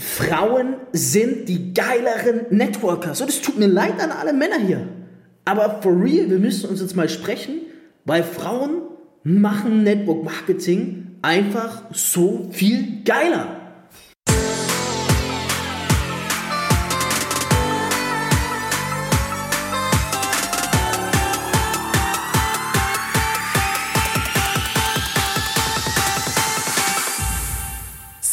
Frauen sind die geileren Networker. So, das tut mir leid an alle Männer hier. Aber for real, wir müssen uns jetzt mal sprechen, weil Frauen machen Network Marketing einfach so viel geiler.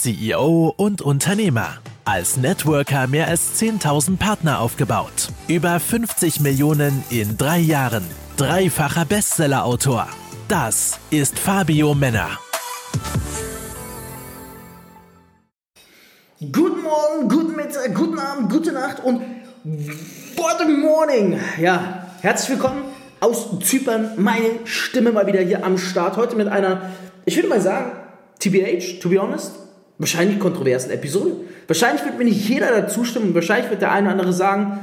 CEO und Unternehmer. Als Networker mehr als 10.000 Partner aufgebaut. Über 50 Millionen in drei Jahren. Dreifacher Bestsellerautor. Das ist Fabio Männer. Guten Morgen, guten Mittag, guten Abend, gute Nacht und good morning. Ja, herzlich willkommen aus Zypern. Meine Stimme mal wieder hier am Start. Heute mit einer, ich würde mal sagen, TBH, to be honest, wahrscheinlich kontroversen Episode. Wahrscheinlich wird mir nicht jeder dazu stimmen. Wahrscheinlich wird der eine oder andere sagen,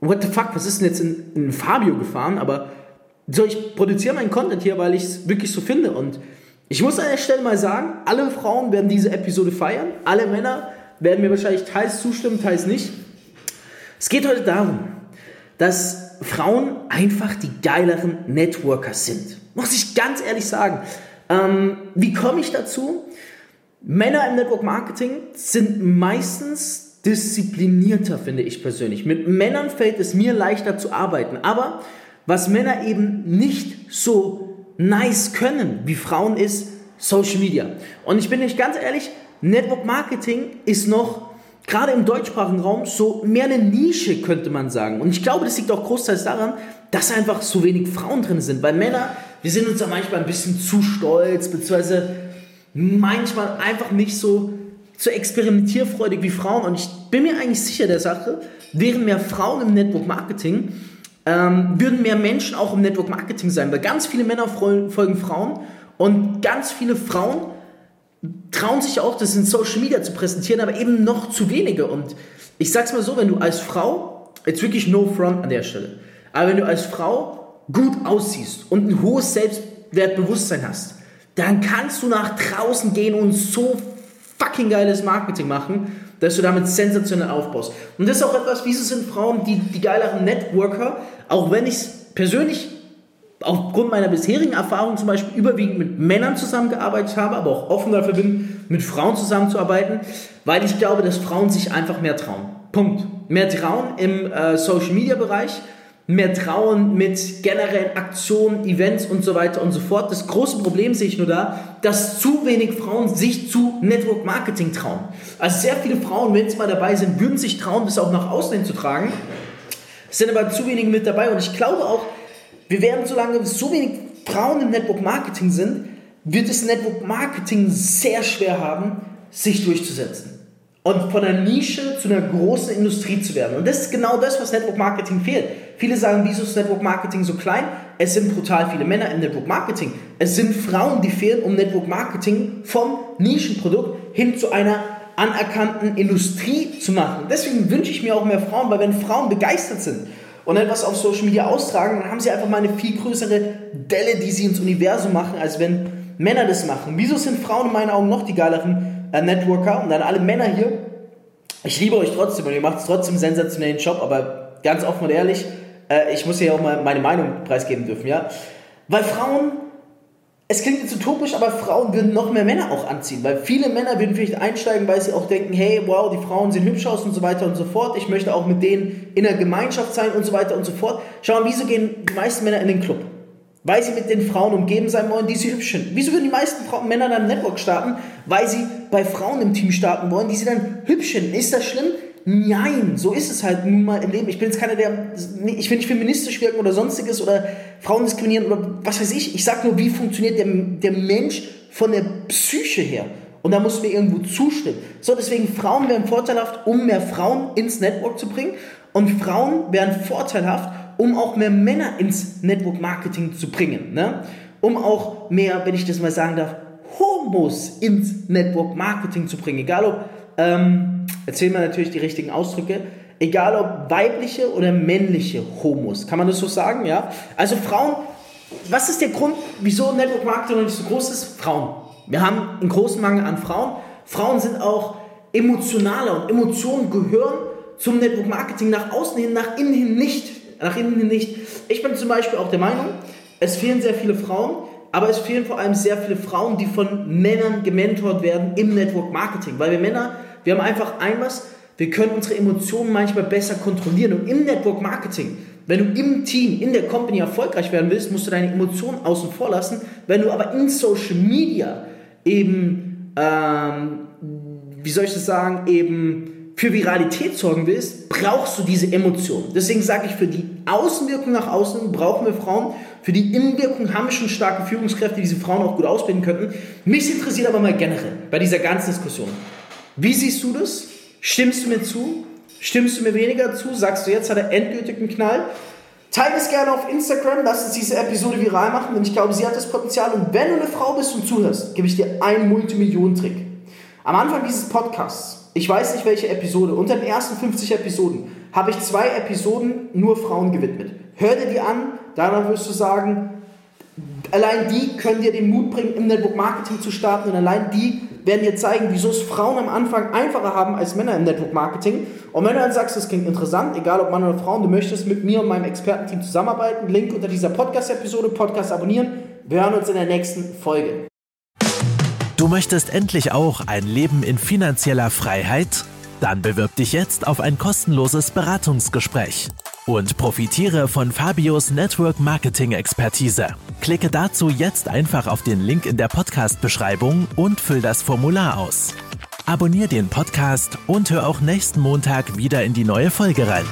what the fuck, was ist denn jetzt in, in Fabio gefahren? Aber so, ich produziere meinen Content hier, weil ich es wirklich so finde. Und ich muss an der Stelle mal sagen, alle Frauen werden diese Episode feiern. Alle Männer werden mir wahrscheinlich teils zustimmen, teils nicht. Es geht heute darum, dass Frauen einfach die geileren Networker sind. Muss ich ganz ehrlich sagen. Ähm, wie komme ich dazu? Männer im Network Marketing sind meistens disziplinierter, finde ich persönlich. Mit Männern fällt es mir leichter zu arbeiten. Aber was Männer eben nicht so nice können wie Frauen ist Social Media. Und ich bin nicht ganz ehrlich, Network Marketing ist noch gerade im deutschsprachigen Raum so mehr eine Nische, könnte man sagen. Und ich glaube, das liegt auch großteils daran, dass einfach so wenig Frauen drin sind. Weil Männer, wir sind uns ja manchmal ein bisschen zu stolz, beziehungsweise manchmal einfach nicht so, so experimentierfreudig wie Frauen. Und ich bin mir eigentlich sicher der Sache, wären mehr Frauen im Network Marketing, ähm, würden mehr Menschen auch im Network Marketing sein. Weil ganz viele Männer folgen Frauen und ganz viele Frauen trauen sich auch, das in Social Media zu präsentieren, aber eben noch zu wenige. Und ich sag's mal so, wenn du als Frau, jetzt wirklich no front an der Stelle, aber wenn du als Frau gut aussiehst und ein hohes Selbstwertbewusstsein hast, dann kannst du nach draußen gehen und so fucking geiles Marketing machen, dass du damit sensationell aufbaust. Und das ist auch etwas, wieso sind Frauen die, die geileren Networker, auch wenn ich persönlich aufgrund meiner bisherigen Erfahrung zum Beispiel überwiegend mit Männern zusammengearbeitet habe, aber auch offen dafür bin, mit Frauen zusammenzuarbeiten, weil ich glaube, dass Frauen sich einfach mehr trauen. Punkt. Mehr trauen im äh, Social Media Bereich mehr trauen mit generellen Aktionen, Events und so weiter und so fort. Das große Problem sehe ich nur da, dass zu wenig Frauen sich zu Network Marketing trauen. Also sehr viele Frauen, wenn sie mal dabei sind, würden sich trauen, das auch nach außen zu tragen. Es sind aber zu wenige mit dabei und ich glaube auch, wir werden, solange so wenig Frauen im Network Marketing sind, wird das Network Marketing sehr schwer haben, sich durchzusetzen und von einer Nische zu einer großen Industrie zu werden. Und das ist genau das, was Network Marketing fehlt. Viele sagen, wieso ist Network Marketing so klein? Es sind brutal viele Männer im Network Marketing. Es sind Frauen, die fehlen, um Network Marketing vom Nischenprodukt hin zu einer anerkannten Industrie zu machen. Deswegen wünsche ich mir auch mehr Frauen, weil wenn Frauen begeistert sind und etwas auf Social Media austragen, dann haben sie einfach mal eine viel größere Delle, die sie ins Universum machen, als wenn Männer das machen. Wieso sind Frauen in meinen Augen noch die geileren äh, Networker und dann alle Männer hier. Ich liebe euch trotzdem und ihr macht trotzdem sensationellen Job, aber ganz offen und ehrlich, äh, ich muss hier auch mal meine Meinung preisgeben dürfen, ja. Weil Frauen, es klingt jetzt utopisch, aber Frauen würden noch mehr Männer auch anziehen, weil viele Männer würden vielleicht einsteigen, weil sie auch denken, hey, wow, die Frauen sehen hübsch aus und so weiter und so fort. Ich möchte auch mit denen in der Gemeinschaft sein und so weiter und so fort. Schau mal, wieso gehen die meisten Männer in den Club? Weil sie mit den Frauen umgeben sein wollen, die sie hübsch finden. Wieso würden die meisten Männer dann ein Network starten? Weil sie bei Frauen im Team starten wollen, die sie dann hübsch finden. Ist das schlimm? Nein, so ist es halt nun mal im Leben. Ich bin jetzt keiner, der, ich will nicht feministisch wirken oder sonstiges oder Frauen diskriminieren oder was weiß ich. Ich sag nur, wie funktioniert der, der Mensch von der Psyche her? Und da muss mir irgendwo zustimmen. So, deswegen Frauen wären vorteilhaft, um mehr Frauen ins Network zu bringen. Und Frauen wären vorteilhaft, um auch mehr Männer ins Network Marketing zu bringen. Ne? Um auch mehr, wenn ich das mal sagen darf, Homos ins Network Marketing zu bringen. Egal ob, ähm, erzählen wir natürlich die richtigen Ausdrücke, egal ob weibliche oder männliche Homos. Kann man das so sagen? Ja? Also Frauen, was ist der Grund, wieso Network Marketing noch nicht so groß ist? Frauen. Wir haben einen großen Mangel an Frauen. Frauen sind auch emotionaler und Emotionen gehören zum Network Marketing nach außen hin, nach innen hin nicht. Nach innen hin nicht. Ich bin zum Beispiel auch der Meinung, es fehlen sehr viele Frauen, aber es fehlen vor allem sehr viele Frauen, die von Männern gementort werden im Network Marketing. Weil wir Männer, wir haben einfach ein was, wir können unsere Emotionen manchmal besser kontrollieren. Und im Network Marketing, wenn du im Team, in der Company erfolgreich werden willst, musst du deine Emotionen außen vor lassen. Wenn du aber in Social Media eben, ähm, wie soll ich das sagen, eben für Viralität sorgen willst, brauchst du diese Emotionen. Deswegen sage ich, für die Außenwirkung nach außen brauchen wir Frauen. Für die Innenwirkung haben wir schon starke Führungskräfte, die diese Frauen auch gut ausbilden könnten. Mich interessiert aber mal generell bei dieser ganzen Diskussion. Wie siehst du das? Stimmst du mir zu? Stimmst du mir weniger zu? Sagst du, jetzt hat er endgültig einen Knall? Teile es gerne auf Instagram, lass uns diese Episode viral machen, denn ich glaube, sie hat das Potenzial. Und wenn du eine Frau bist und zuhörst, gebe ich dir einen Multimillionen-Trick. Am Anfang dieses Podcasts, ich weiß nicht welche Episode, unter den ersten 50 Episoden habe ich zwei Episoden nur Frauen gewidmet. Hör dir die an, danach wirst du sagen, allein die können dir den Mut bringen, im Network Marketing zu starten und allein die werden dir zeigen, wieso es Frauen am Anfang einfacher haben als Männer im Network Marketing. Und wenn du dann sagst, das klingt interessant, egal ob Mann oder Frau, du möchtest mit mir und meinem Expertenteam zusammenarbeiten, Link unter dieser Podcast-Episode, Podcast abonnieren. Wir hören uns in der nächsten Folge. Du möchtest endlich auch ein Leben in finanzieller Freiheit? Dann bewirb dich jetzt auf ein kostenloses Beratungsgespräch und profitiere von Fabios Network Marketing Expertise. Klicke dazu jetzt einfach auf den Link in der Podcast-Beschreibung und füll das Formular aus. Abonnier den Podcast und hör auch nächsten Montag wieder in die neue Folge rein.